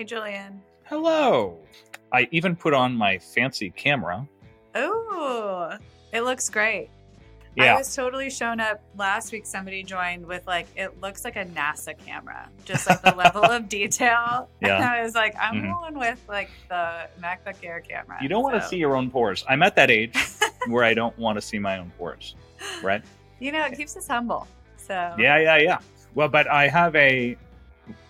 Hey, Julien. Hello. I even put on my fancy camera. Oh, it looks great. Yeah. I was totally shown up last week. Somebody joined with like it looks like a NASA camera, just like the level of detail. Yeah. And I was like, I'm Mhm. rolling with like the MacBook Air camera. You don't want to see your own pores. I'm at that age where I don't want to see my own pores. Right? You know, it keeps us humble. So Yeah, yeah, yeah. Well, but I have a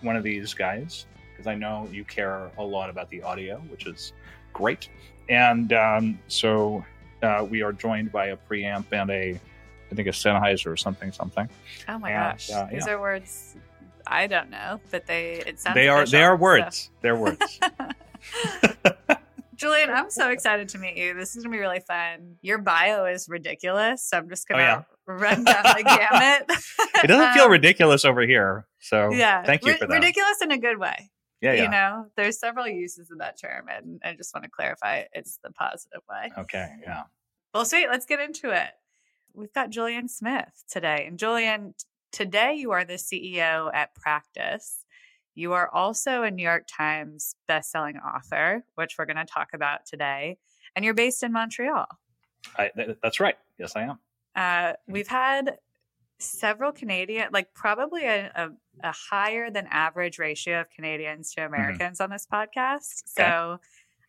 one of these guys because I know you care a lot about the audio, which is great. And um, so uh, we are joined by a preamp and a, I think a Sennheiser or something, something. Oh my And, gosh, uh, these yeah. are words I don't know, but they it sounds. they are they are so- words. They're words. Julien, I'm so excited to meet you. This is gonna be really fun. Your bio is ridiculous, so I'm just Oh, gonna yeah. run down the gamut. it doesn't feel Um, ridiculous over here. So Yeah, thank you ri- for that. Ridiculous in a good way. Yeah, yeah. You know, there's several uses of that term, and I just want to clarify it's the positive way. Okay, yeah. Well, sweet. Let's get into it. We've got Julien Smith today. And Julien, today you are the CEO at Practice. You are also a New York Times bestselling author, which we're going to talk about today. And you're based in Montreal. I, th- that's right. Yes, I am. Uh, we've had several Canadian, like probably a, a, a higher than average ratio of Canadians to Americans on this podcast. Okay. So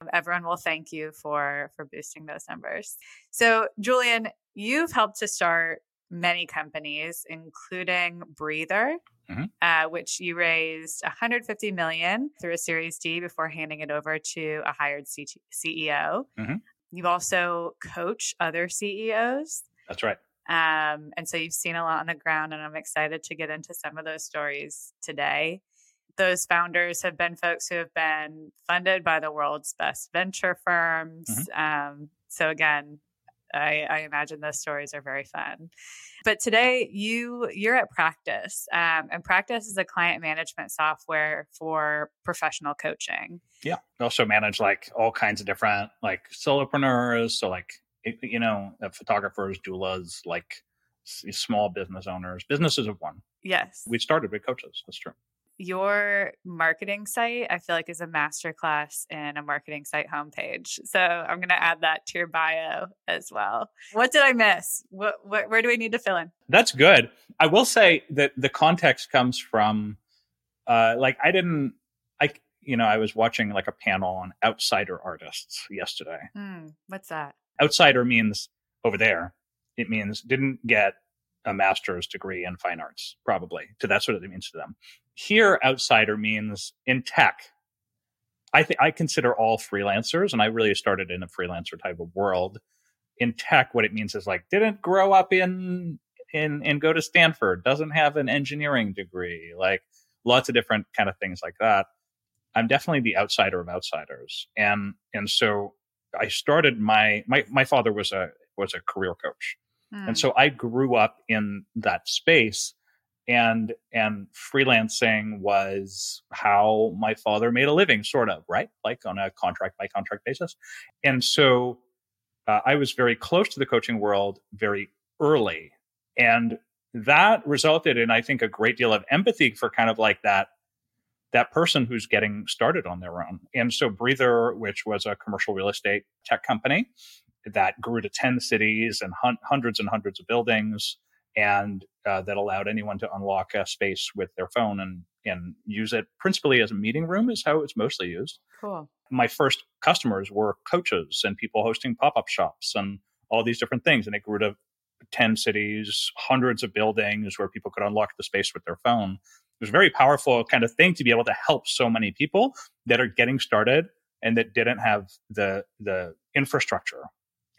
um, everyone will thank you for for boosting those numbers. So Julien, you've helped to start many companies, including Breather. Mhm. Uh, which you raised 150 million through a Series D before handing it over to a hired C- CEO. Mhm. You also coach other CEOs. That's right. Um, and so you've seen a lot on the ground, and I'm excited to get into some of those stories today. Those founders have been folks who have been funded by the world's best venture firms. Um, so again, I, I imagine those stories are very fun. But today, you you're at Practice, um, and Practice is a client management software for professional coaching. Yeah. We also manage like all kinds of different like solopreneurs. So like you know, uh, photographers, doulas, like small business owners, businesses of one. Yes, We started with coaches. That's true. your marketing site i feel like is a masterclass in a marketing site homepage so i'm going to add that to your bio as well what did i miss what, what where do we need to fill in That's good. I will say that the context comes from, uh, like I didn't, I you know, I was watching like a panel on outsider artists yesterday. Hmm, what's that outsider means over there. It means didn't get a master's degree in fine arts, probably. So that's what it means to them. Here, outsider means in tech. I think I consider all freelancers, and I really started in a freelancer type of world. In tech, what it means is like didn't grow up in in and go to Stanford, doesn't have an engineering degree, like lots of different kind of things like that. I'm definitely the outsider of outsiders, and and so I started my my my father was a was a career coach, Hmm, and so I grew up in that space, and and freelancing was how my father made a living, sort of right, like on a contract by contract basis, and so uh, I was very close to the coaching world very early, and that resulted in I think a great deal of empathy for kind of like that that person who's getting started on their own. And so Breather, which was a commercial real estate tech company that grew to 10 cities and hun- hundreds and hundreds of buildings and uh, that allowed anyone to unlock a space with their phone and, and use it principally as a meeting room is how it's mostly used. cool My first customers were coaches and people hosting pop-up shops and all these different things. And it grew to 10 cities, hundreds of buildings where people could unlock the space with their phone. It was a very powerful kind of thing to be able to help so many people that are getting started and that didn't have the the infrastructure,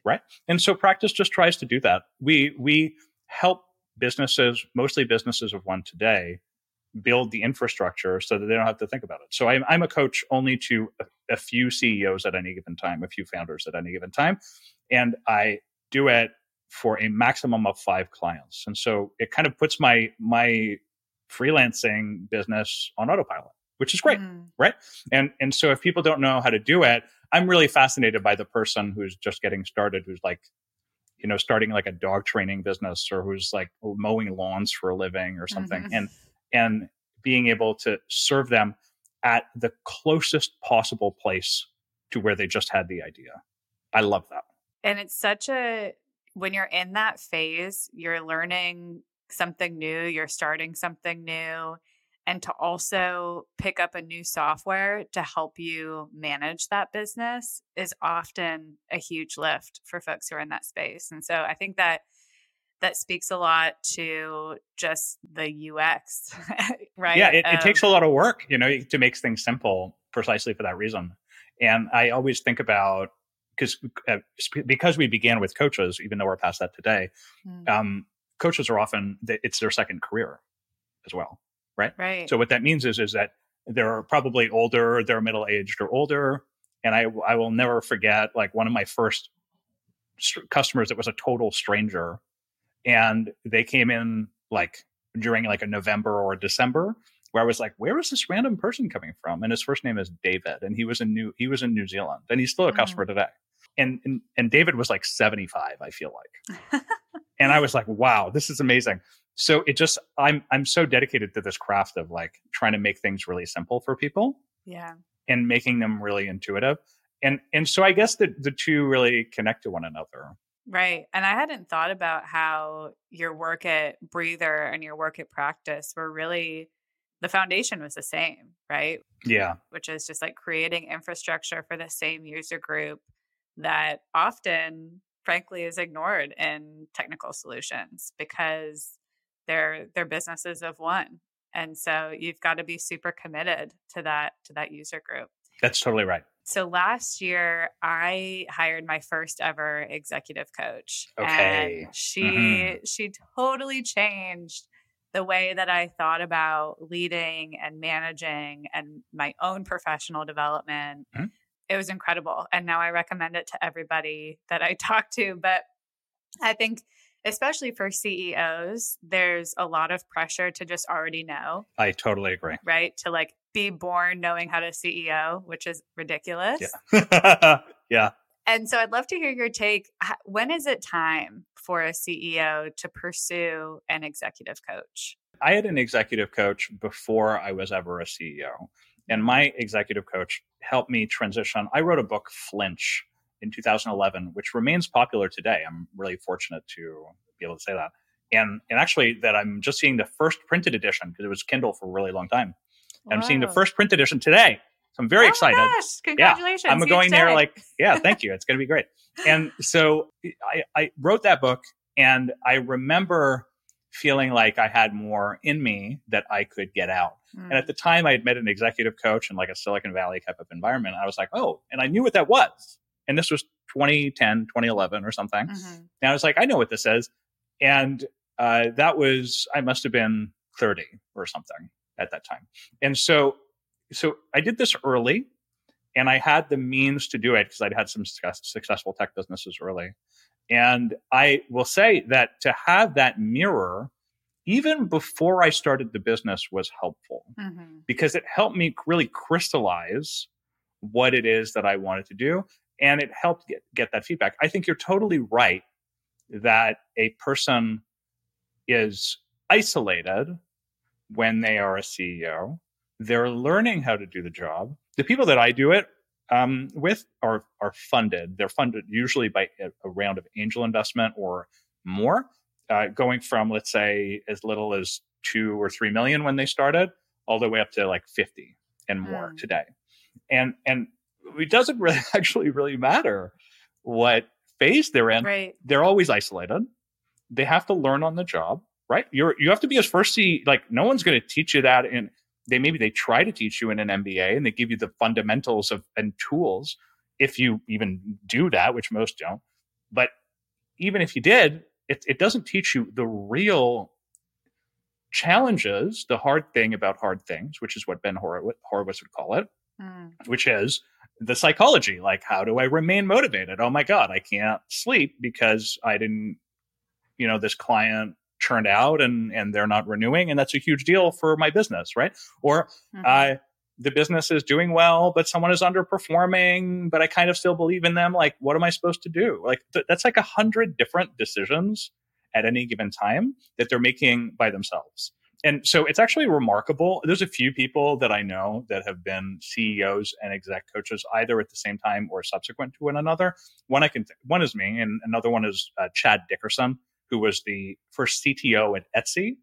right? And so practice just tries to do that. We we help businesses, mostly businesses of one today, build the infrastructure so that they don't have to think about it. So I'm, I'm a coach only to a, a few CEOs at any given time, a few founders at any given time, and I do it for a maximum of five clients. And so it kind of puts my my freelancing business on autopilot, which is great, Hmm, right? And and so if people don't know how to do it, I'm really fascinated by the person who's just getting started, who's like, you know, starting like a dog training business or who's like mowing lawns for a living or something, Mhm. and and being able to serve them. at the closest possible place to where they just had the idea. I love that. And it's such a, when you're in that phase, you're learning something new, you're starting something new, and to also pick up a new software to help you manage that business is often a huge lift for folks who are in that space. And so I think that that speaks a lot to just the UX, right? Yeah, it, um, it takes a lot of work, you know, to make things simple precisely for that reason. And I always think about because uh, because we began with coaches, even though we're past that today, mm. um, coaches are often it's their second career as well, right? Right. So what that means is is that they're probably older, they're middle aged or older, and I I will never forget like one of my first customers that was a total stranger and they came in like during like a November or December where I was like, where is this random person coming from? And his first name is David, and he was in New he was in New Zealand, and he's still a mm. customer today. And, and and David was like 75, I feel like. and I was like, wow, this is amazing. So it just I'm I'm so dedicated to this craft of like trying to make things really simple for people. Yeah. And making them really intuitive. And and so I guess the the two really connect to one another. Right. And I hadn't thought about how your work at Breather and your work at Practice were really the foundation was the same, right? Yeah. Which is just like creating infrastructure for the same user group that often, frankly, is ignored in technical solutions because they're they're businesses of one. And so you've got to be super committed to that to that user group. That's totally right. So last year, I hired my first ever executive coach. Okay. And she mm-hmm. she totally changed the way that I thought about leading and managing and my own professional development. Mm-hmm. It was incredible. And now I recommend it to everybody that I talk to. But I think especially for CEOs, there's a lot of pressure to just already know. I totally agree. Right? To like be born knowing how to CEO, which is ridiculous. Yeah. yeah. And so I'd love to hear your take. When is it time for a CEO to pursue an executive coach? I had an executive coach before I was ever a CEO. And my executive coach helped me transition. I wrote a book, Flinch, in 2011, which remains popular today. I'm really fortunate to be able to say that. And, and actually, that I'm just seeing the first printed edition because it was Kindle for a really long time. And I'm seeing the first print edition today. So I'm very oh excited. Gosh, congratulations. Yeah, I'm going there like, yeah, thank you. It's going to be great. And so I, I wrote that book and I remember feeling like I had more in me that I could get out. Mm. And at the time I had met an executive coach in like a Silicon Valley type of environment. I was like, oh, and I knew what that was and this was 2010 2011 or something mm-hmm. and i was like i know what this is and uh, that was i must have been 30 or something at that time and so so i did this early and i had the means to do it because i'd had some success, successful tech businesses early and i will say that to have that mirror even before I started the business was helpful mm-hmm. because it helped me really crystallize what it is that I wanted to do and it helped get, get that feedback. I think you're totally right that a person is isolated when they are a CEO. They're learning how to do the job. The people that I do it um, with are are funded. They're funded usually by a, a round of angel investment or more, uh, going from let's say as little as two or three million when they started, all the way up to like fifty and more mm. today. And and it doesn't really actually really matter what phase they're in. Right. They're always isolated. They have to learn on the job, right? You're you have to be as first see like no one's going to teach you that in they maybe they try to teach you in an MBA and they give you the fundamentals of and tools if you even do that, which most don't. But even if you did, it, it doesn't teach you the real challenges, the hard thing about hard things, which is what Ben Horowitz, Horowitz would call it, mm. which is the psychology like how do i remain motivated oh my god i can't sleep because i didn't you know this client churned out and and they're not renewing and that's a huge deal for my business right or mm-hmm. uh, the business is doing well but someone is underperforming but i kind of still believe in them like what am i supposed to do like th- that's like a hundred different decisions at any given time that they're making by themselves and so it's actually remarkable. There's a few people that I know that have been CEOs and exec coaches either at the same time or subsequent to one another. One I can, th- one is me, and another one is uh, Chad Dickerson, who was the first CTO at Etsy,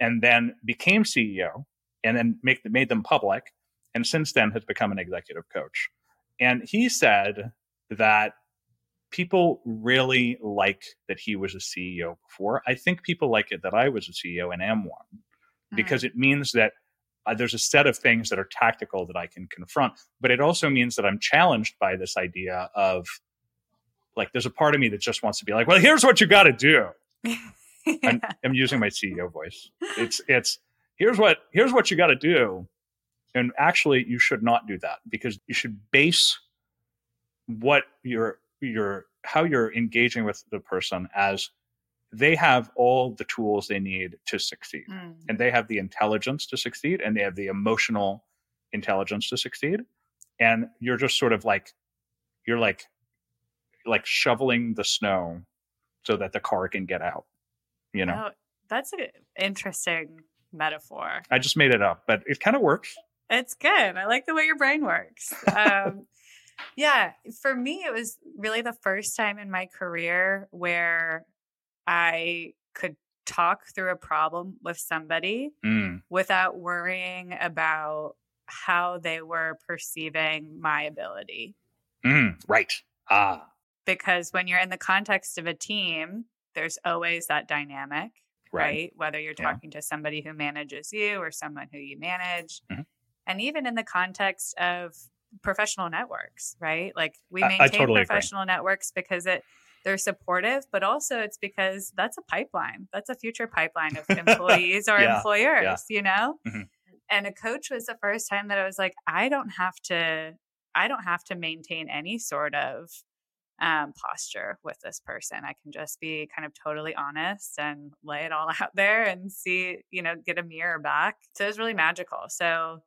and then became CEO, and then make made them public, and since then has become an executive coach. And he said that people really like that he was a CEO before. I think people like it that I was a CEO and am one because mm. it means that uh, there's a set of things that are tactical that I can confront, but it also means that I'm challenged by this idea of like, there's a part of me that just wants to be like, well, here's what you got to do. yeah. I'm, I'm using my CEO voice. It's, it's, here's what, here's what you got to do. And actually, you should not do that because you should base what your, your, how you're engaging with the person as they have all the tools they need to succeed mm. and they have the intelligence to succeed and they have the emotional intelligence to succeed and you're just sort of like you're like like shoveling the snow so that the car can get out you know oh, that's an interesting metaphor i just made it up but it kind of works it's good i like the way your brain works um, yeah for me it was really the first time in my career where I could talk through a problem with somebody mm. without worrying about how they were perceiving my ability. Mm, right. Ah. Because when you're in the context of a team, there's always that dynamic, right? right? Whether you're talking yeah. to somebody who manages you or someone who you manage. Mm-hmm. And even in the context of professional networks, right? Like we maintain totally professional agree. networks because it they're supportive, but also it's because that's a pipeline. That's a future pipeline of employees or yeah, employers, yeah. you know? Mm-hmm. And a coach was the first time that I was like, I don't have to, I don't have to maintain any sort of um, posture with this person. I can just be kind of totally honest and lay it all out there and see, you know, get a mirror back. So it was really magical. So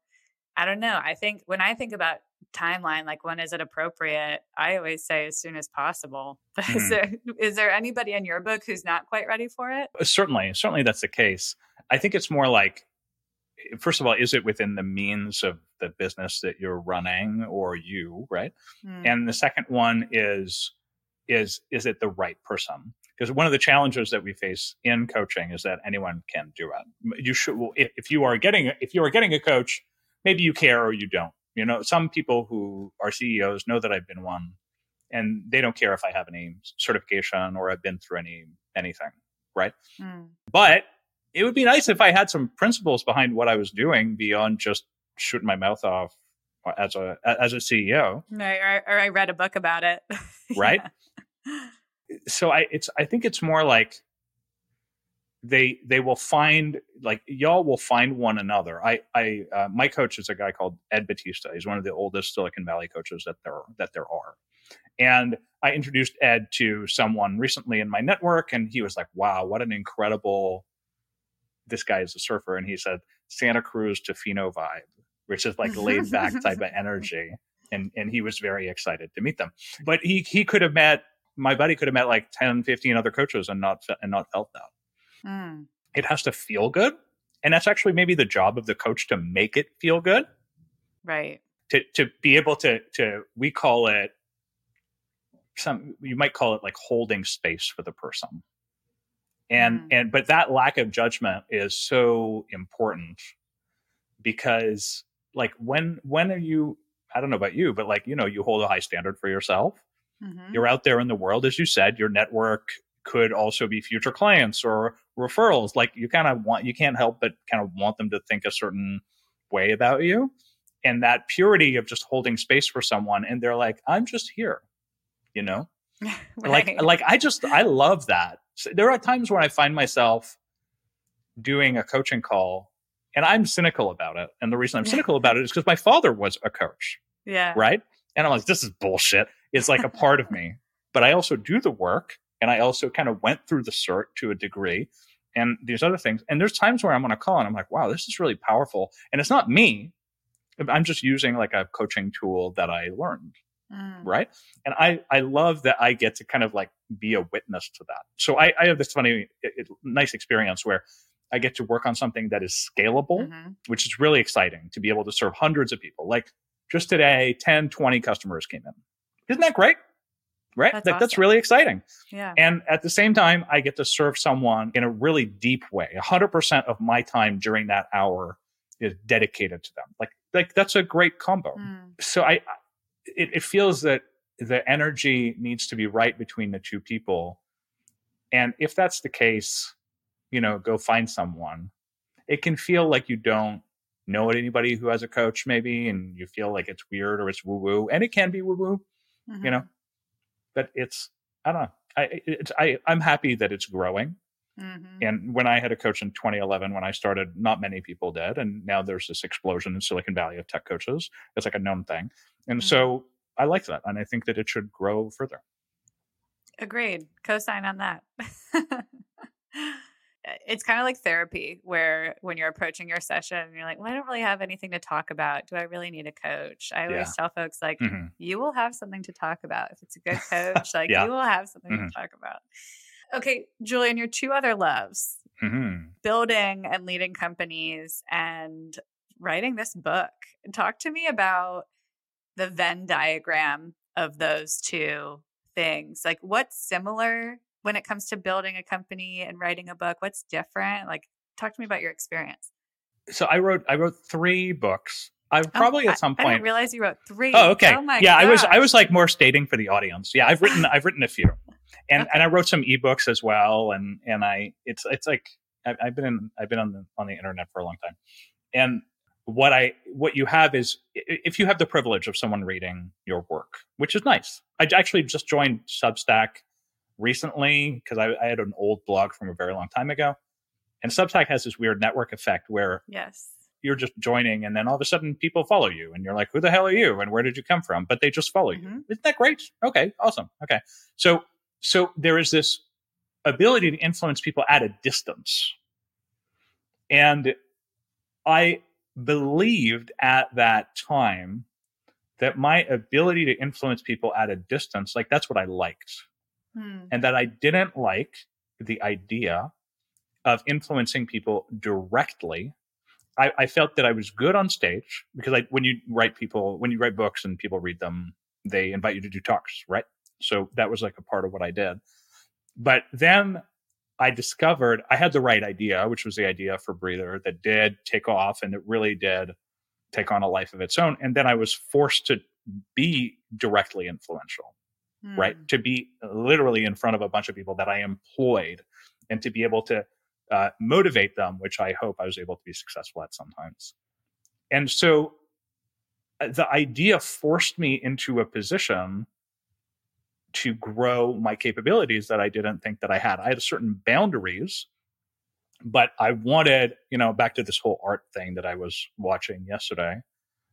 I don't know. I think when I think about timeline, like when is it appropriate? I always say as soon as possible. Mm. is, there, is there anybody in your book who's not quite ready for it? Uh, certainly, certainly that's the case. I think it's more like, first of all, is it within the means of the business that you're running or you, right? Mm. And the second one is, is is it the right person? Because one of the challenges that we face in coaching is that anyone can do it. You should, well if you are getting if you are getting a coach maybe you care or you don't. You know, some people who are CEOs know that I've been one and they don't care if I have any certification or I've been through any anything, right? Mm. But it would be nice if I had some principles behind what I was doing beyond just shooting my mouth off as a as a CEO. Right, or, or I read a book about it. right? So I it's I think it's more like they they will find like y'all will find one another. I I uh, my coach is a guy called Ed Batista. He's one of the oldest Silicon Valley coaches that there that there are. And I introduced Ed to someone recently in my network, and he was like, "Wow, what an incredible! This guy is a surfer." And he said Santa Cruz Tofino vibe, which is like laid back type of energy. And and he was very excited to meet them. But he he could have met my buddy could have met like 10, 15 other coaches and not and not felt that. Mm. It has to feel good. And that's actually maybe the job of the coach to make it feel good. Right. To to be able to to we call it some you might call it like holding space for the person. And mm. and but that lack of judgment is so important because like when when are you I don't know about you, but like, you know, you hold a high standard for yourself. Mm-hmm. You're out there in the world, as you said, your network could also be future clients or referrals. Like you kind of want, you can't help but kind of want them to think a certain way about you. And that purity of just holding space for someone. And they're like, I'm just here, you know? right. Like, like I just, I love that. So there are times when I find myself doing a coaching call and I'm cynical about it. And the reason I'm cynical about it is because my father was a coach. Yeah. Right. And I'm like, this is bullshit. It's like a part of me. But I also do the work and I also kind of went through the cert to a degree and these other things. And there's times where I'm on a call and I'm like, wow, this is really powerful. And it's not me. I'm just using like a coaching tool that I learned. Mm. Right. And I, I love that I get to kind of like be a witness to that. So I, I have this funny, it, it, nice experience where I get to work on something that is scalable, Mhm. which is really exciting to be able to serve hundreds of people. Like just today, 10, 20 customers came in. Isn't that great? Right? That's Like, that's really exciting. Yeah. And at the same time, I get to serve someone in a really deep way. 100% of my time during that hour is dedicated to them. Like, like that's a great combo. Mm. So I, it, it feels that the energy needs to be right between the two people. And if that's the case, you know, go find someone. It can feel like you don't know anybody who has a coach, maybe, and you feel like it's weird or it's woo woo, and it can be woo woo Mhm. you know but it's i don't know i it's i i'm happy that it's growing Mhm. and when i had a coach in 2011 when i started not many people did and now there's this explosion in silicon valley of tech coaches it's like a known thing and so i like that and i think that it should grow further Agreed. Co-sign on that. it's kind of like therapy where when you're approaching your session you're like well i don't really have anything to talk about do i really need a coach i always Yeah. tell folks like Mhm. you will have something to talk about if it's a good coach like Yeah. you will have something Mhm. to talk about okay julien your two other loves Mhm. building and leading companies and writing this book talk to me about the venn diagram of those two things like what's similar when it comes to building a company and writing a book what's different like talk to me about your experience so i wrote i wrote three books i Oh, probably I- at some I didn't point realize you wrote oh, three. Oh, okay. Oh yeah, I was I was like more stating for the audience. Yeah, I've written I've written a few, and Okay. and I wrote some ebooks as well. And and I it's it's like I've, I've been in I've been on the on the internet for a long time, and what I what you have is if you have the privilege of someone reading your work, which is nice. I actually just joined Substack recently because I, I had an old blog from a very long time ago, and Substack has this weird network effect where yes. you're just joining and then all of a sudden people follow you and you're like who the hell are you and where did you come from? But they just follow you. Mhm. isn't that great? Okay awesome. Okay. So so there is this ability to influence people at a distance. And i believed at that time that my ability to influence people at a distance like that's what i liked Hmm. and that I didn't like the idea of influencing people directly. I, I felt that I was good on stage because I, when you write people, when you write books and people read them, they invite you to do talks, right? So that was like a part of what I did. But then I discovered I had the right idea, which was the idea for Breather that did take off and it really did take on a life of its own. And then I was forced to be directly influential Hmm. right? To be literally in front of a bunch of people that I employed and to be able to uh, motivate them, which I hope I was able to be successful at sometimes. And so uh, the idea forced me into a position to grow my capabilities that I didn't think that I had. I had certain boundaries, but I wanted, you know, back to this whole art thing that I was watching yesterday.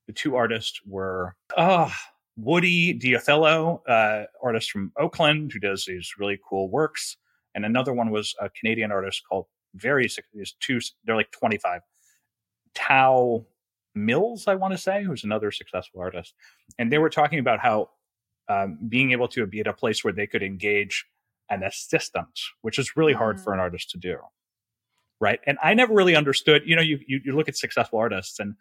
The two artists were, ah, Woody De Othello, uh, artist from Oakland, who does these really cool works, and another one was a Canadian artist called very these two. They're like twenty five. Tao Mills, I want to say, who's another successful artist, and they were talking about how um, being able to be at a place where they could engage an assistant, which is really hard for an artist to do, right? And I never really understood. You know, you you, you look at successful artists and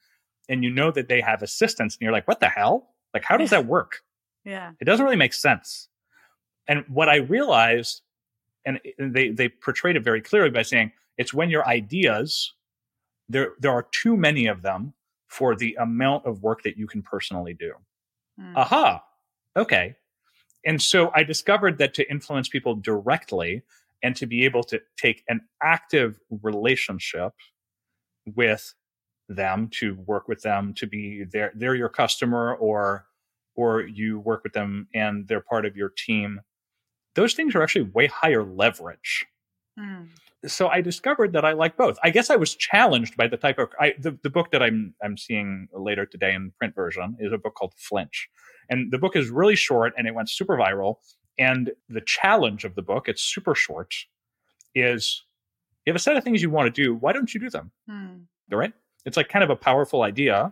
and you know that they have assistants, and you're like, what the hell? Like, how does that work? Yeah. It doesn't really make sense. And what I realized, and they they portrayed it very clearly by saying it's when your ideas there there are too many of them for the amount of work that you can personally do. Hmm. Aha. Okay. And so I discovered that to influence people directly and to be able to take an active relationship with them, to work with them, to be their they're your customer or or you work with them and they're part of your team. Those things are actually way higher leverage Hmm. So I discovered that I like both. I guess I was challenged by the type of I, the the book that I'm I'm seeing later today in print version is a book called Flinch, and the book is really short and it went super viral. And the challenge of the book, it's super short, is you have a set of things you want to do. Why don't you do them? Hmm. All right, it's like kind of a powerful idea,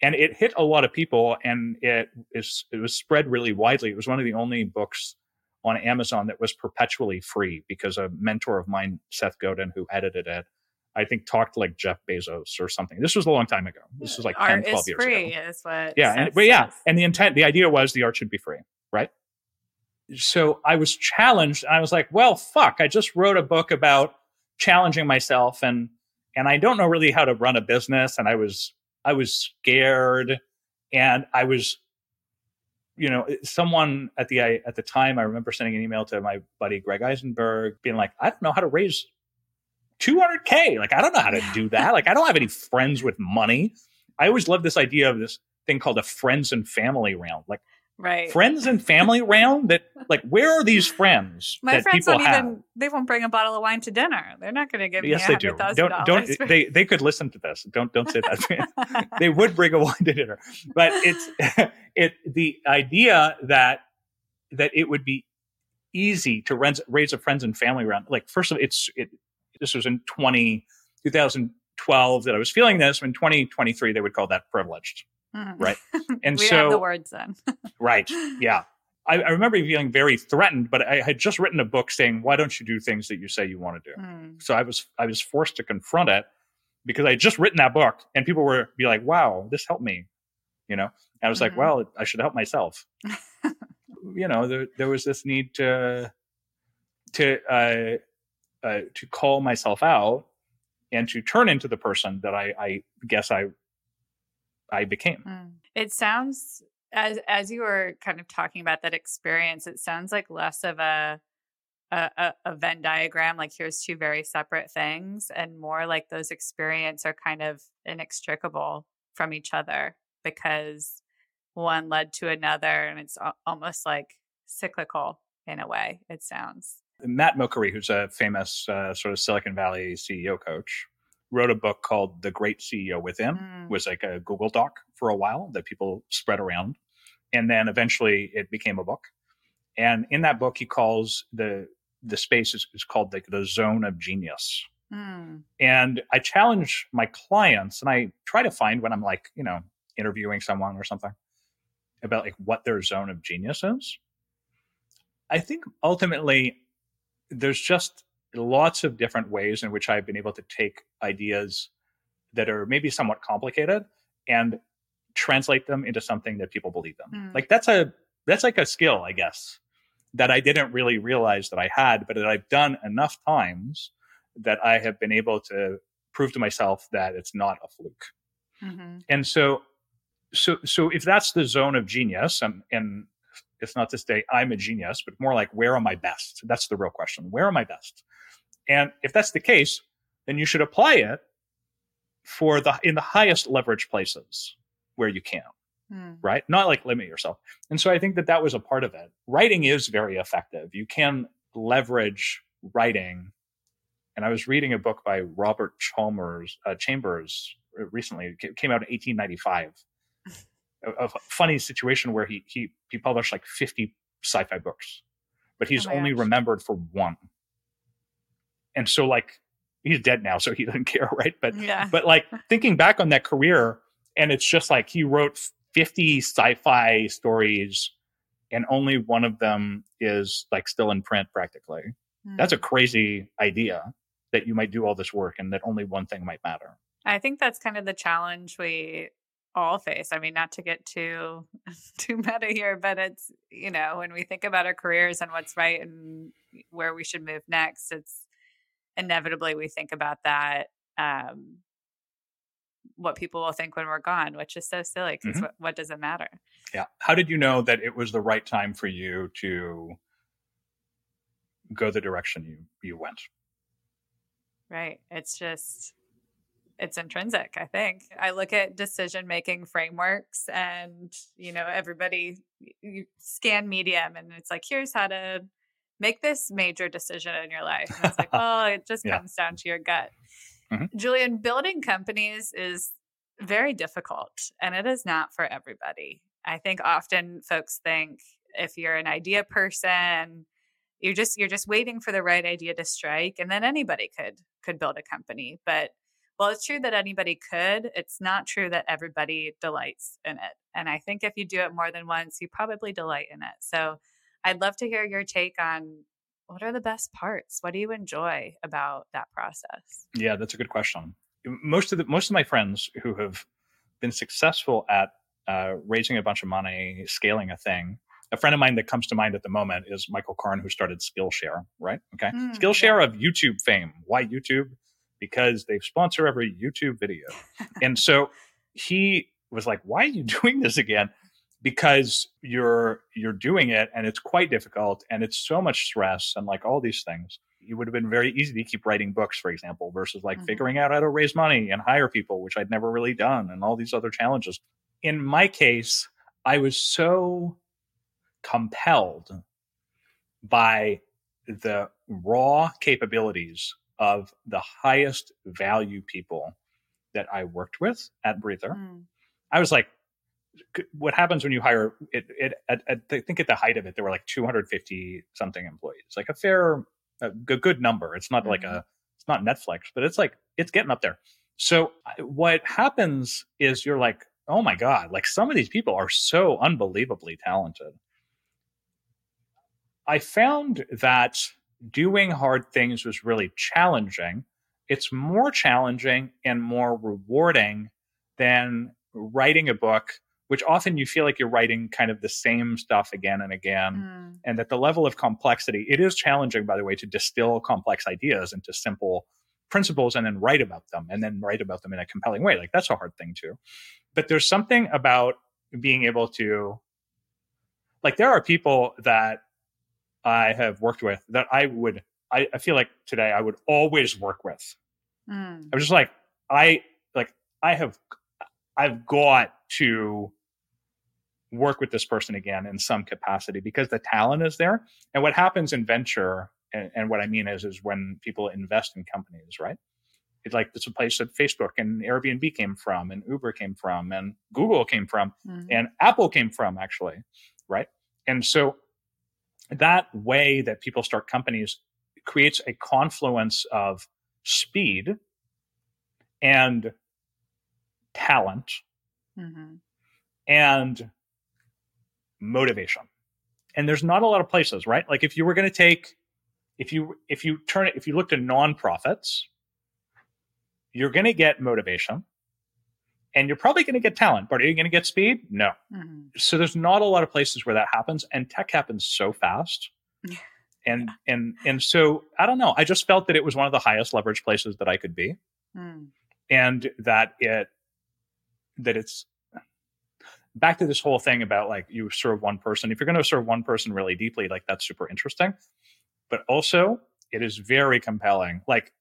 and it hit a lot of people, and it is it was spread really widely. It was one of the only books on Amazon that was perpetually free because a mentor of mine, Seth Godin, who edited it, I think talked like Jeff Bezos or something. This was a long time ago. This was like 10, 12 years free, ago. is what. Yeah, and, but yeah, and the intent, the idea was the art should be free, right? So I was challenged, and I was like, "Well, fuck! I just wrote a book about challenging myself, and and I don't know really how to run a business, and I was I was scared, and I was, you know, someone at the at the time, I remember sending an email to my buddy Greg Isenberg, being like, "I don't know how to raise 200k. Like, I don't know how to do that. Like, I don't have any friends with money." I always love this idea of this thing called a friends and family round. Like right. friends and family round that like where are these friends My friends won't have? even. They won't bring a bottle of wine to dinner. They're not going to give yes, me they a do. hundred thousand Don't dollars. don't they they could listen to this. Don't don't say that. they would bring a wine to dinner. But it's it the idea that that it would be easy to raise, raise a friends and family round. Like first of all, it's it this was in 20, 2012 that I was feeling this. In 2023, they would call that privileged. Mhm. Right. And we so have the words then. Right. Yeah. I, I remember feeling very threatened, but I had just written a book saying, "Why don't you do things that you say you want to do?" Mm. So I was I was forced to confront it because I had just written that book, and people were be like, "Wow, this helped me," you know. And I was Mhm. like, "Well, I should help myself." you know, there there was this need to to uh, uh, to call myself out and to turn into the person that I, I guess I I became. Mm. It sounds as as you were kind of talking about that experience, it sounds like less of a a, a, Venn diagram, like here's two very separate things, and more like those experiences are kind of inextricable from each other because one led to another, and it's al- almost like cyclical in a way. It sounds. Matt Mochary, who's a famous uh, sort of Silicon Valley CEO coach, wrote a book called The Great CEO Within. Mm. was like a Google Doc for a while that people spread around. And then eventually it became a book. And in that book, he calls the the space is, is called like the zone of genius. Mm. And I challenge my clients and I try to find when I'm like, you know, interviewing someone or something about like what their zone of genius is. I think ultimately there's just lots of different ways in which I've been able to take ideas that are maybe somewhat complicated and translate them into something that people believe in. Mm. Like that's a that's like a skill, I guess, that I didn't really realize that I had, but that I've done enough times that I have been able to prove to myself that it's not a fluke. hmm And so so so if that's the zone of genius and and it's not to say I'm a genius, but more like where am I best? That's the real question. Where am I best? And if that's the case, then you should apply it for the in the highest leverage places where you can, Mm. right? Not like limit yourself. And so I think that that was a part of it. Writing is very effective. You can leverage writing. And I was reading a book by Robert Chalmers uh, Chambers recently. It came out in 1895. A, a funny situation where he he he published like 50 sci-fi books, but he's Oh only gosh. remembered for one. And so like he's dead now, so he doesn't care, right? But Yeah. but like thinking back on that career, and it's just like he wrote 50 sci-fi stories, and only one of them is like still in print practically. That's a Mm. crazy idea that you might do all this work and that only one thing might matter. I think that's kind of the challenge we all face. I mean, not to get too too meta here, but it's you know when we think about our careers and what's right and where we should move next, it's inevitably we think about that. Um, what people will think when we're gone, which is so silly because Mhm. what, what does it matter? Yeah. How did you know that it was the right time for you to go the direction you you went? Right. It's just, it's intrinsic, I think. I look at decision making frameworks and, you know, everybody, you scan Medium and it's like, here's how to make this major decision in your life. And it's like, well, it just Yeah. comes down to your gut. Mhm. Julien, building companies is very difficult and it is not for everybody. I think often folks think if you're an idea person, you're just you're just waiting for the right idea to strike and then anybody could could build a company but well it's true that anybody could it's not true that everybody delights in it and i think if you do it more than once you probably delight in it so i'd love to hear your take on what are the best parts? What do you enjoy about that process? Yeah, that's a good question. Most of the most of my friends who have been successful at uh, raising a bunch of money, scaling a thing. A friend of mine that comes to mind at the moment is Michael Carn, who started Skillshare, right? Okay. Mm, Skillshare yeah. of YouTube fame. Why YouTube? Because they sponsor every YouTube video. and so he was like, why are you doing this again? Because you're you're doing it and it's quite difficult and it's so much stress and like all these things. It would have been very easy to keep writing books, for example, versus like mm-hmm. figuring out how to raise money and hire people, which I'd never really done, and all these other challenges. In my case, I was so compelled by the raw capabilities of the highest value people that I worked with at Breather. Mm. I was like, what happens when you hire it, it at, at, I think at the height of it, there were like 250 something employees, like a fair, a good number. It's not mm-hmm. like a, it's not Netflix, but it's like, it's getting up there. So what happens is you're like, oh my God, like some of these people are so unbelievably talented. I found that doing hard things was really challenging. It's more challenging and more rewarding than writing a book which often you feel like you're writing kind of the same stuff again and again mm. and that the level of complexity it is challenging by the way to distill complex ideas into simple principles and then write about them and then write about them in a compelling way. Like that's a hard thing too. But there's something about being able to like there are people that i have worked with that i would I, I feel like today I would always work with. Mm. I'm just like, I like I have I've got to work with this person again in some capacity because the talent is there. And what happens in venture, and, and what I mean is, is when people invest in companies, right? It's like it's a place that Facebook and Airbnb came from, and Uber came from, and Google came from, mm-hmm. and Apple came from, actually, right? And so that way that people start companies creates a confluence of speed and talent mm-hmm. and motivation. And there's not a lot of places right? Like if you were going to take if you if you turn it if you look to nonprofits you're going to get motivation and you're probably going to get talent but are you going to get speed? No. Mm-hmm. so there's not a lot of places where that happens and tech happens so fast. And and and so i don't know i just felt that it was one of the highest leverage places that i could be. Mm. and that it that it's back to this whole thing about like you serve one person. If you're going to serve one person really deeply like that's super interesting. But also it is very compelling. Like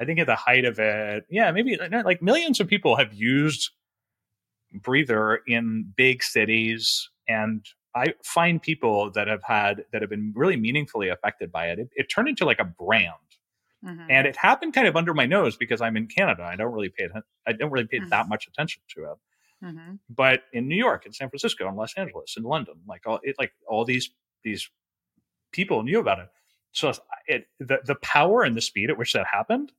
i think at the height of it yeah maybe like millions of people have used breather in big cities and I find people that have had that have been really meaningfully affected by it. It, it turned into like a brand, mm-hmm. and it happened kind of under my nose because I'm in Canada. I don't really pay I don't really pay mm-hmm. that much attention to it. Mm-hmm. But in New York, in San Francisco, in Los Angeles, in London, like all it, like all these these people knew about it. So it the the power and the speed at which that happened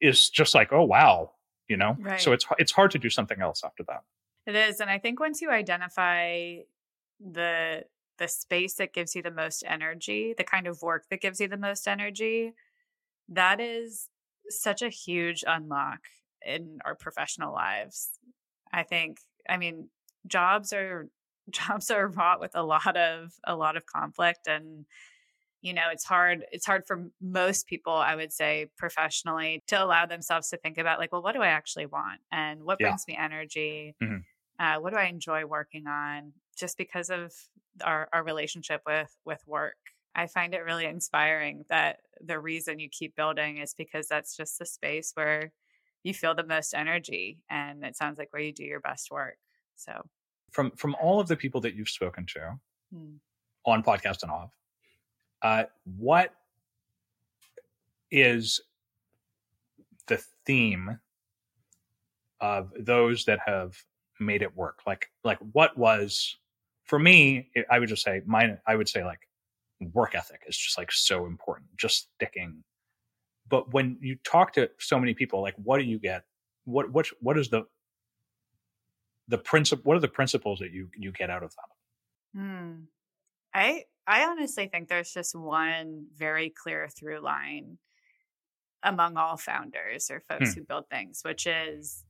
is just like oh wow, you know. Right. So it's it's hard to do something else after that. It is, and I think once you identify the the space that gives you the most energy, the kind of work that gives you the most energy, that is such a huge unlock in our professional lives. I think I mean jobs are jobs are wrought with a lot of a lot of conflict and you know it's hard it's hard for most people i would say professionally to allow themselves to think about like well what do i actually want? And what brings me energy? Mm-hmm. uh, what do i enjoy working on? just because of our, our relationship with with work. I find it really inspiring that the reason you keep building is because that's just the space where you feel the most energy and it sounds like where you do your best work. So from from all of the people that you've spoken to hmm. on podcast and off uh, what is the theme of those that have made it work like like what was for me, I would just say mine. I would say like work ethic is just like so important, just sticking. But when you talk to so many people, like what do you get? What what what is the the principle? What are the principles that you you get out of them? Hmm. I I honestly think there's just one very clear through line among all founders or folks hmm. who build things, which is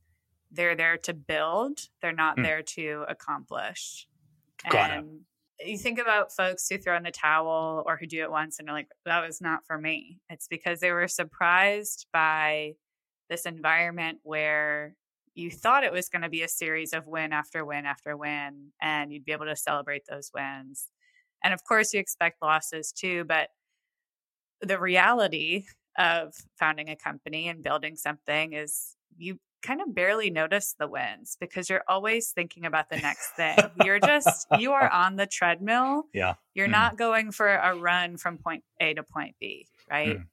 they're there to build, they're not hmm. there to accomplish. Got and it. you think about folks who throw in the towel or who do it once and are like, that was not for me. It's because they were surprised by this environment where you thought it was going to be a series of win after win after win, and you'd be able to celebrate those wins. And of course, you expect losses too, but the reality of founding a company and building something is you kind of barely notice the wins because you're always thinking about the next thing. You're just, you are on the treadmill. Yeah. You're mm. not going for a run from point A to point B, right? Mm.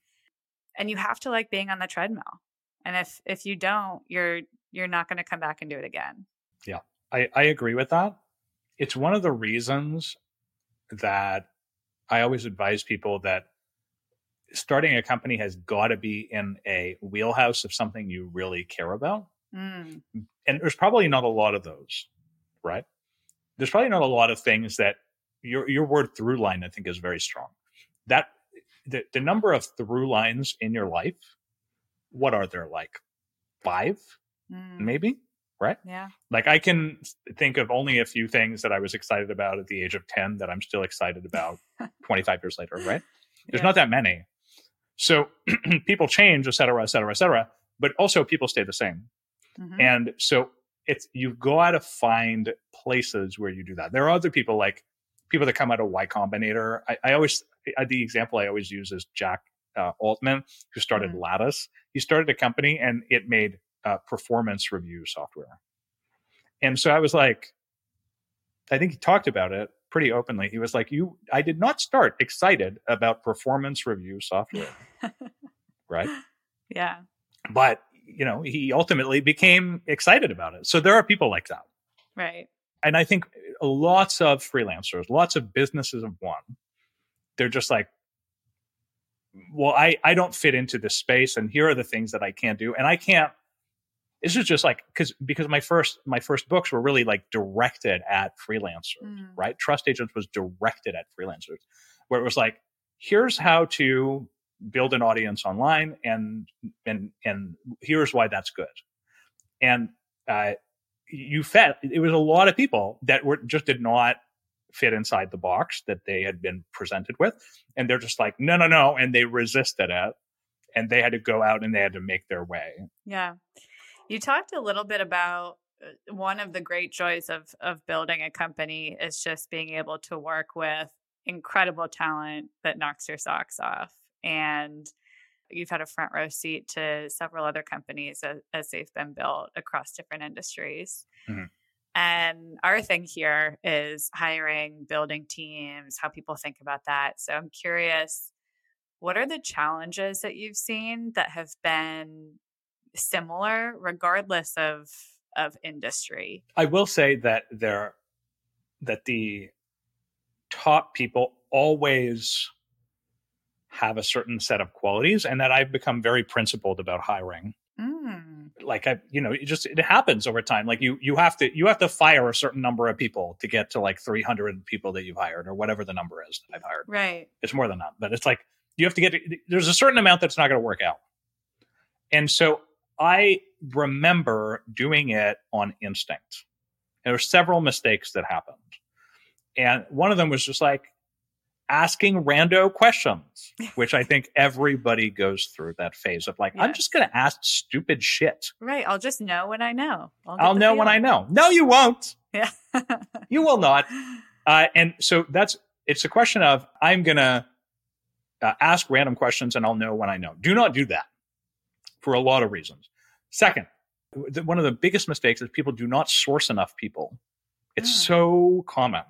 And you have to like being on the treadmill. And if if you don't, you're you're not going to come back and do it again. Yeah. I I agree with that. It's one of the reasons that I always advise people that starting a company has got to be in a wheelhouse of something you really care about. Mm. And there's probably not a lot of those, right? There's probably not a lot of things that your your word through line I think is very strong. That the, the number of through lines in your life, what are there like? Five, mm. maybe? Right? Yeah. Like I can think of only a few things that I was excited about at the age of 10 that I'm still excited about 25 years later, right? There's yeah. not that many. So people change, et cetera, et cetera, et cetera, but also people stay the same. Mm-hmm. And so it's you've got to find places where you do that. There are other people like people that come out of Y Combinator. I, I always I, the example I always use is Jack uh, Altman, who started mm-hmm. Lattice. He started a company and it made uh, performance review software. And so I was like, I think he talked about it pretty openly. He was like, "You, I did not start excited about performance review software, right? Yeah, but you know, he ultimately became excited about it. So there are people like that, right? And I think lots of freelancers, lots of businesses of one, they're just like, well, I I don't fit into this space, and here are the things that I can't do, and I can't this is just like because because my first my first books were really like directed at freelancers mm. right? Trust agents was directed at freelancers where it was like here's how to build an audience online and and and here's why that's good. And uh, you fed it was a lot of people that were just did not fit inside the box that they had been presented with and they're just like no no no and they resisted it and they had to go out and they had to make their way. Yeah you talked a little bit about uh, one of the great joys of of building a company is just being able to work with incredible talent that knocks your socks off and you've had a front row seat to several other companies as, as they've been built across different industries mm-hmm. and our thing here is hiring building teams how people think about that so i'm curious what are the challenges that you've seen that have been similar regardless of of industry. I will say that there that the top people always have a certain set of qualities and that I've become very principled about hiring. Mm. Like I, you know, it just it happens over time. Like you, you have to you have to fire a certain number of people to get to like 300 people that you've hired or whatever the number is that I've hired. Right. It's more than that, but it's like you have to get. There's a certain amount that's not going to work out, and so I remember doing it on instinct. There were several mistakes that happened. And one of them was just like asking rando questions, which I think everybody goes through that phase of like, I'm just going to ask stupid shit. Right. I'll just know when I know. I'll, I'll know feeling. when I know. No, you won't. Yeah. you will not. Uh, and so that's, it's a question of I'm going to uh, ask random questions and I'll know when I know. Do not do that for a lot of reasons. Second, one of the biggest mistakes is people do not source enough people. It's mm. so common.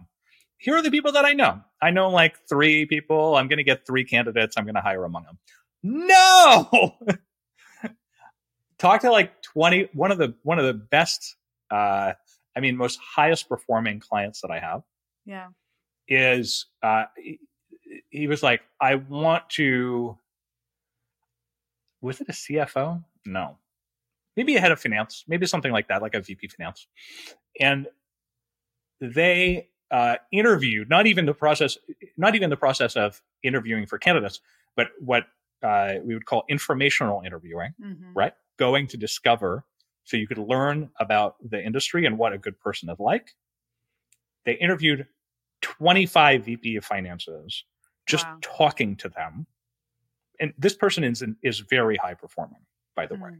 Here are the people that I know. I know like three people. I'm going to get three candidates. I'm going to hire among them. No. Talk to like 20 one of the one of the best uh I mean most highest performing clients that I have. Yeah. Is uh he was like I want to was it a CFO? No maybe a head of finance, maybe something like that, like a VP finance. And they uh, interviewed, not even the process, not even the process of interviewing for candidates, but what uh, we would call informational interviewing, mm-hmm. right? Going to discover so you could learn about the industry and what a good person is like. They interviewed 25 VP of finances, just wow. talking to them. And this person is, is very high performing, by the mm. way.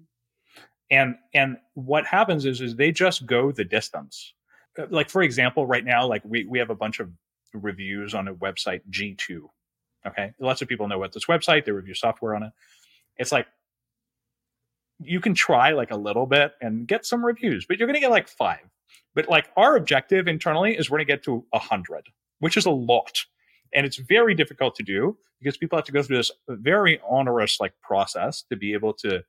And, and what happens is, is they just go the distance. Uh, like, for example, right now, like we, we have a bunch of reviews on a website, G2. Okay. Lots of people know what this website, they review software on it. It's like, you can try like a little bit and get some reviews, but you're going to get like five. But like our objective internally is we're going to get to a hundred, which is a lot. And it's very difficult to do because people have to go through this very onerous like process to be able to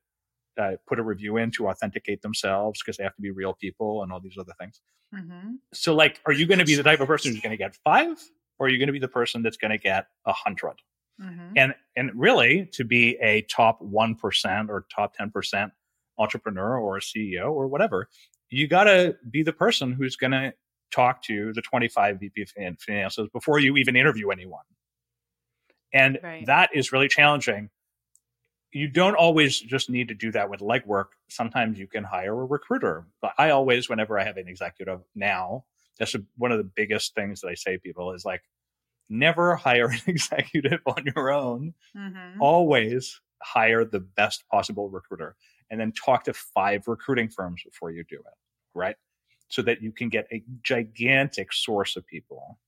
uh, put a review in to authenticate themselves because they have to be real people and all these other things. Mm-hmm. So, like, are you going to be the type of person who's going to get five, or are you going to be the person that's going to get a 100 mm-hmm. And and really, to be a top one percent or top ten percent entrepreneur or a CEO or whatever, you got to be the person who's going to talk to the 25 VP of finances before you even interview anyone. And right. that is really challenging. You don't always just need to do that with legwork. Sometimes you can hire a recruiter. But I always, whenever I have an executive now, that's one of the biggest things that I say to people is like, never hire an executive on your own. Mm-hmm. Always hire the best possible recruiter and then talk to five recruiting firms before you do it, right? So that you can get a gigantic source of people.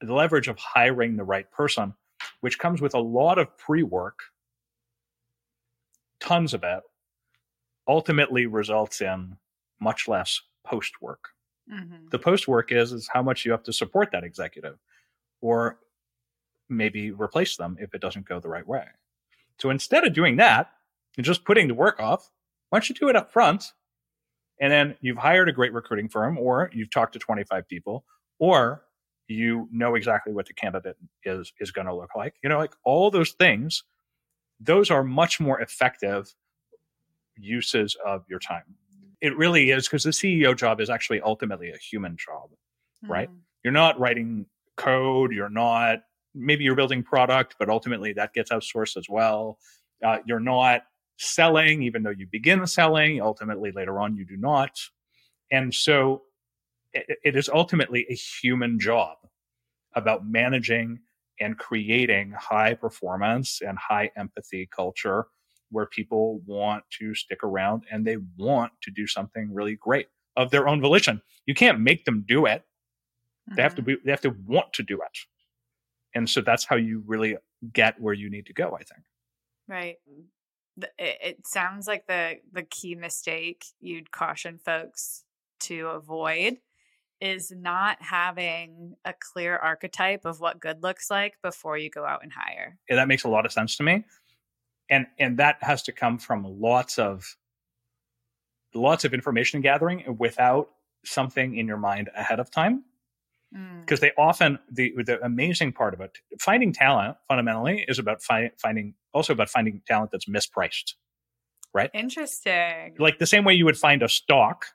The leverage of hiring the right person, which comes with a lot of pre work, tons of it, ultimately results in much less post work. Mm-hmm. The post work is is how much you have to support that executive, or maybe replace them if it doesn't go the right way. So instead of doing that and just putting the work off, why don't you do it up front? And then you've hired a great recruiting firm, or you've talked to 25 people, or you know exactly what the candidate is is going to look like. You know, like all those things, those are much more effective uses of your time. It really is because the CEO job is actually ultimately a human job, mm-hmm. right? You're not writing code, you're not maybe you're building product, but ultimately that gets outsourced as well. Uh, you're not selling, even though you begin selling. Ultimately, later on, you do not. And so it, it is ultimately a human job about managing and creating high performance and high empathy culture where people want to stick around and they want to do something really great of their own volition. You can't make them do it. Mm-hmm. They have to mm-hmm. be, they have to want to do it. And so that's how you really get where you need to go, I think. Right. It sounds like the the key mistake you'd caution folks to avoid is not having a clear archetype of what good looks like before you go out and hire. Yeah, that makes a lot of sense to me. And and that has to come from lots of lots of information gathering without something in your mind ahead of time because mm. they often the the amazing part of it finding talent fundamentally is about fi- finding also about finding talent that's mispriced right interesting like the same way you would find a stock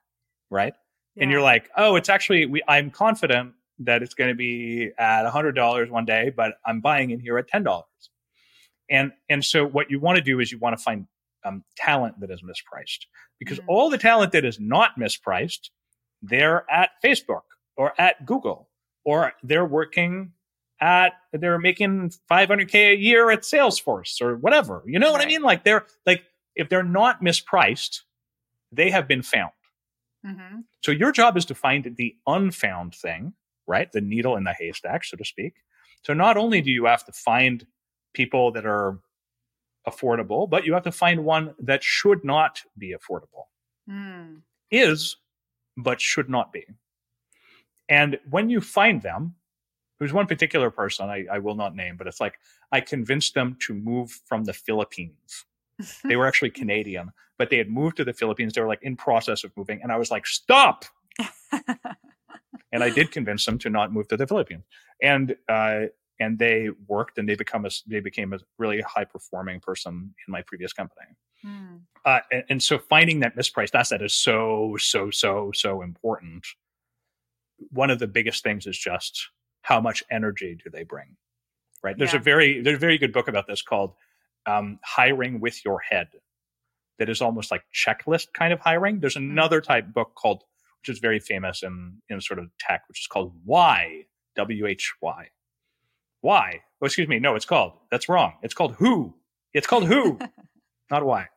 right yeah. and you're like oh it's actually we i'm confident that it's going to be at $100 one day but i'm buying it here at $10 and and so what you want to do is you want to find um, talent that is mispriced because mm. all the talent that is not mispriced they're at facebook or at Google, or they're working at they're making 500k a year at Salesforce or whatever. You know right. what I mean? Like they're like if they're not mispriced, they have been found. Mm-hmm. So your job is to find the unfound thing, right? The needle in the haystack, so to speak. So not only do you have to find people that are affordable, but you have to find one that should not be affordable. Mm. Is, but should not be. And when you find them, there's one particular person I, I will not name, but it's like I convinced them to move from the Philippines. they were actually Canadian, but they had moved to the Philippines. They were like in process of moving, and I was like, "Stop!" and I did convince them to not move to the Philippines, and uh, and they worked, and they become a they became a really high performing person in my previous company. Hmm. Uh, and, and so finding that mispriced asset is so so so so important one of the biggest things is just how much energy do they bring? Right. There's Yeah. a very there's a very good book about this called um, hiring with your head that is almost like checklist kind of hiring. There's another type book called which is very famous in in sort of tech, which is called Why W H Y. Why? Oh, excuse me. No, it's called. That's wrong. It's called Who. It's called Who, not Why.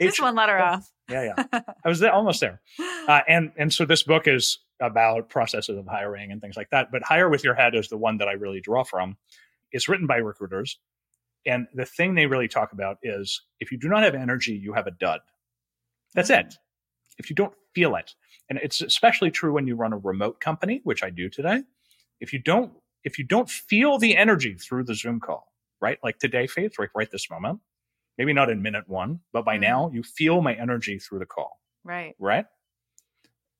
Just one letter off. Yeah, yeah. I was there, almost there. Uh, and and so this book is about processes of hiring and things like that. But Hire with Your Head is the one that I really draw from. It's written by recruiters, and the thing they really talk about is if you do not have energy, you have a dud. That's it. If you don't feel it, and it's especially true when you run a remote company, which I do today. If you don't, if you don't feel the energy through the Zoom call, right? Like today, Faith, right, right this moment. Maybe not in minute one, but by Mhm. now you feel my energy through the call Right. right?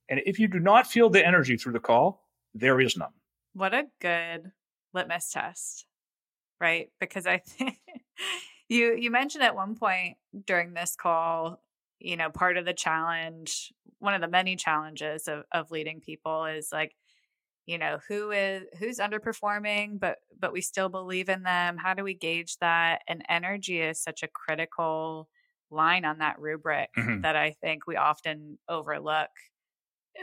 And if you do not feel the energy through the call, there is none. What a good litmus test, right? Because I think you you mentioned at one point during this call, you know, part of the challenge, one of the many challenges of of leading people is like, you know, who is who's underperforming, but but we still believe in them. How do we gauge that? And energy is such a critical line on that rubric Mhm. that I think we often overlook,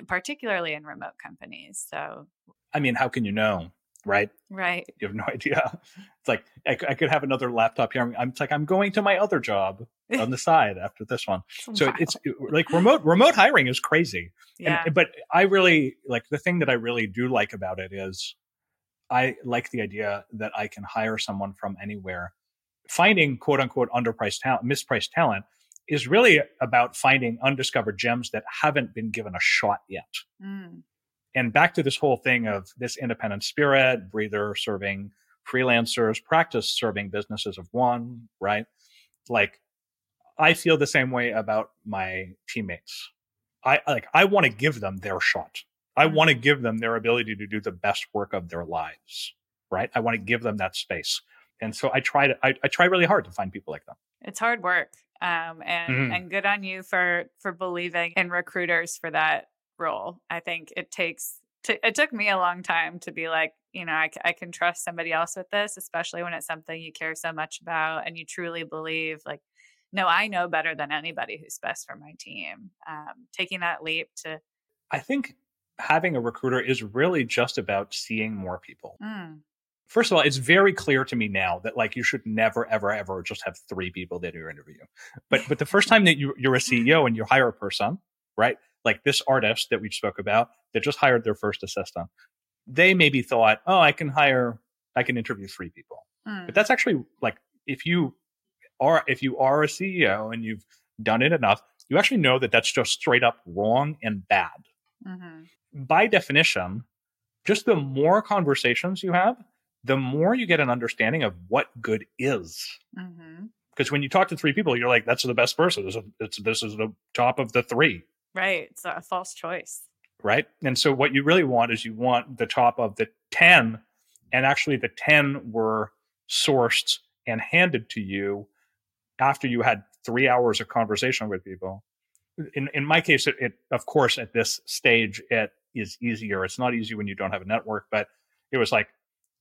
particularly in remote companies. So I mean, how can you know, right? Right. You have no idea. It's like i, I could have another laptop here. I'm, I'm it's like I'm going to my other job on the side after this one. So Wow. it's like remote remote hiring is crazy. yeah. And, but I really like the thing that I really do like about it is I like the idea that I can hire someone from anywhere. Finding quote unquote underpriced talent, mispriced talent is really about finding undiscovered gems that haven't been given a shot yet. Mm. And back to this whole thing of this independent spirit, breather serving freelancers, practice serving businesses of one, right? Like I feel the same way about my teammates. I like I want to give them their shot. I want to give them their ability to do the best work of their lives, right? I want to give them that space. And so I try to I, I try really hard to find people like them. It's hard work. Um, and Mhm. and good on you for for believing in recruiters for that role. I think it takes t- it took me a long time to be like, you know, I, I can trust somebody else with this, especially when it's something you care so much about and you truly believe like no, I know better than anybody who's best for my team. Um, taking that leap to, I think having a recruiter is really just about seeing more people. mm, First of all, it's very clear to me now that like you should never, ever, ever just have three people that you interview. But but the first time that you you're a CEO and you hire a person, right? Like this artist that we spoke about that just hired their first assistant, they maybe thought, oh, I can hire, I can interview three people. mm, But that's actually like if you are if you are a CEO and you've done it enough, you actually know that that's just straight up wrong and bad mhm. by definition, just the more conversations you have, the more you get an understanding of what good is. Mhm. Because when you talk to three people, you're like, that's the best person. This is, it's, this is the top of the three, right. It's a false choice. right? And so what you really want is you want the top of the 10. And actually, the 10 were sourced and handed to you after you had three hours of conversation with people. In, in my case, it, it, of course, at this stage, it is easier. It's not easy when you don't have a network, but it was like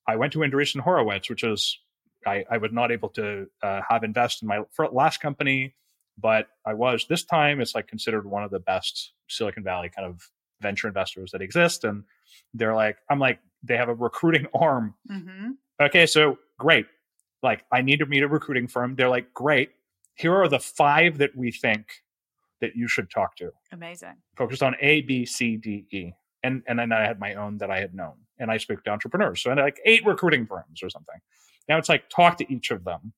I went to Andreessen Horowitz, which is I, I was not able to uh, have invest in my last company, but I was this time. It's like considered one of the best Silicon Valley kind of venture investors that exist, and they're like, I'm like, they have a recruiting arm. hmm Okay, so great. Like, I need to meet a recruiting firm. They're like, great. Here are the five that we think that you should talk to Amazing. focused on A, B, C, D, E. And and then I had my own that I had known. And I spoke to entrepreneurs. So I had like eight recruiting firms or something. Now it's like talk to each of them.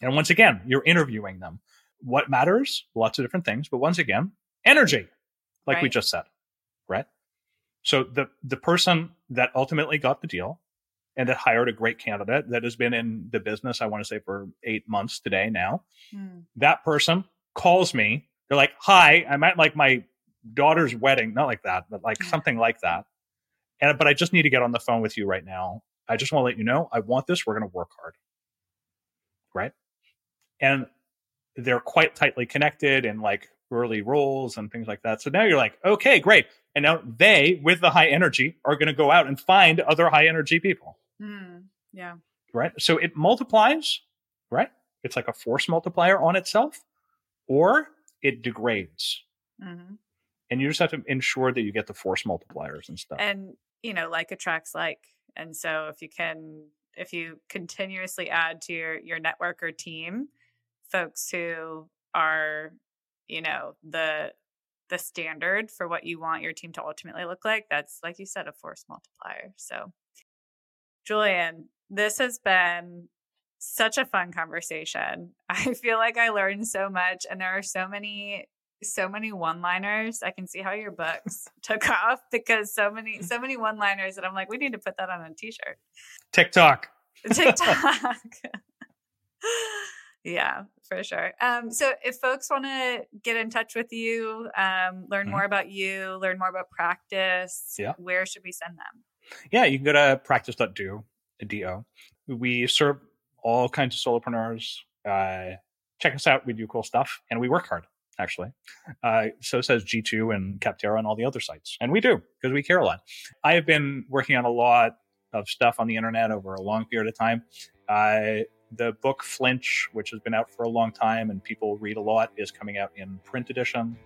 And once again, you're interviewing them. What matters? Lots of different things, but once again, energy, like we just said. Right? So the the person that ultimately got the deal and that hired a great candidate that has been in the business, I want to say for eight months today now Mm. that person calls me. They're like, "Hi, I'm at like my daughter's wedding, not like that, but like Yeah. something like that." And but I just need to get on the phone with you right now. I just want to let you know I want this. We're going to work hard, right? And they're quite tightly connected in like early roles and things like that. So now you're like, okay, great. And now they, with the high energy, are going to go out and find other high energy people. Mm, yeah. Right. So it multiplies, right? It's like a force multiplier on itself, or it degrades. hmm And you just have to ensure that you get the force multipliers and stuff. And, you know, like attracts like. And so if you can, if you continuously add to your, your network or team, folks who are, you know, the, the standard for what you want your team to ultimately look like, that's like you said, a force multiplier. So, Julien, this has been such a fun conversation. I feel like I learned so much, and there are so many, so many one-liners. I can see how your books took off because so many, so many one-liners that I'm like, we need to put that on a t-shirt. TikTok. TikTok. yeah, for sure. Um, so if folks want to get in touch with you, um, learn Mhm. more about you, learn more about practice, Yeah. where should we send them? Yeah, you can go to practice.do, D-O. We serve all kinds of solopreneurs. Uh, check us out. We do cool stuff and we work hard, actually. Uh, so says G2 and Capterra and all the other sites. And we do because we care a lot. I have been working on a lot of stuff on the internet over a long period of time. Uh, the book Flinch, which has been out for a long time and people read a lot, is coming out in print edition,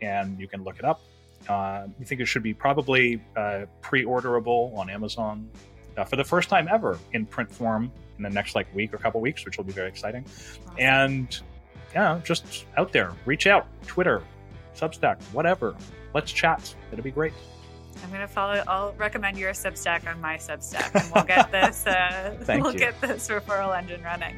and you can look it up. Uh, I think it should be probably uh, pre-orderable on Amazon uh, for the first time ever in print form in the next like week or couple weeks, which will be very exciting. Awesome. And yeah, just out there, reach out, Twitter, Substack, whatever. Let's chat. It'll be great. I'm gonna follow. I'll recommend your Substack on my Substack, and we'll get this. Uh, we'll you. get this referral engine running.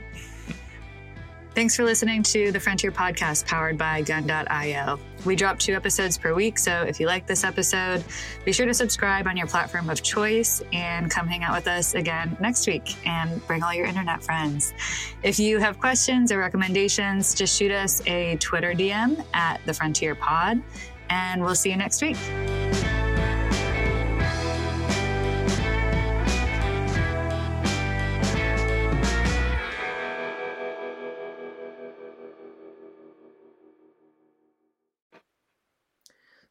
Thanks for listening to the Frontier Podcast powered by Gun.io. We drop two episodes per week, so if you like this episode, be sure to subscribe on your platform of choice and come hang out with us again next week and bring all your internet friends. If you have questions or recommendations, just shoot us a Twitter DM at the Frontier Pod, and we'll see you next week.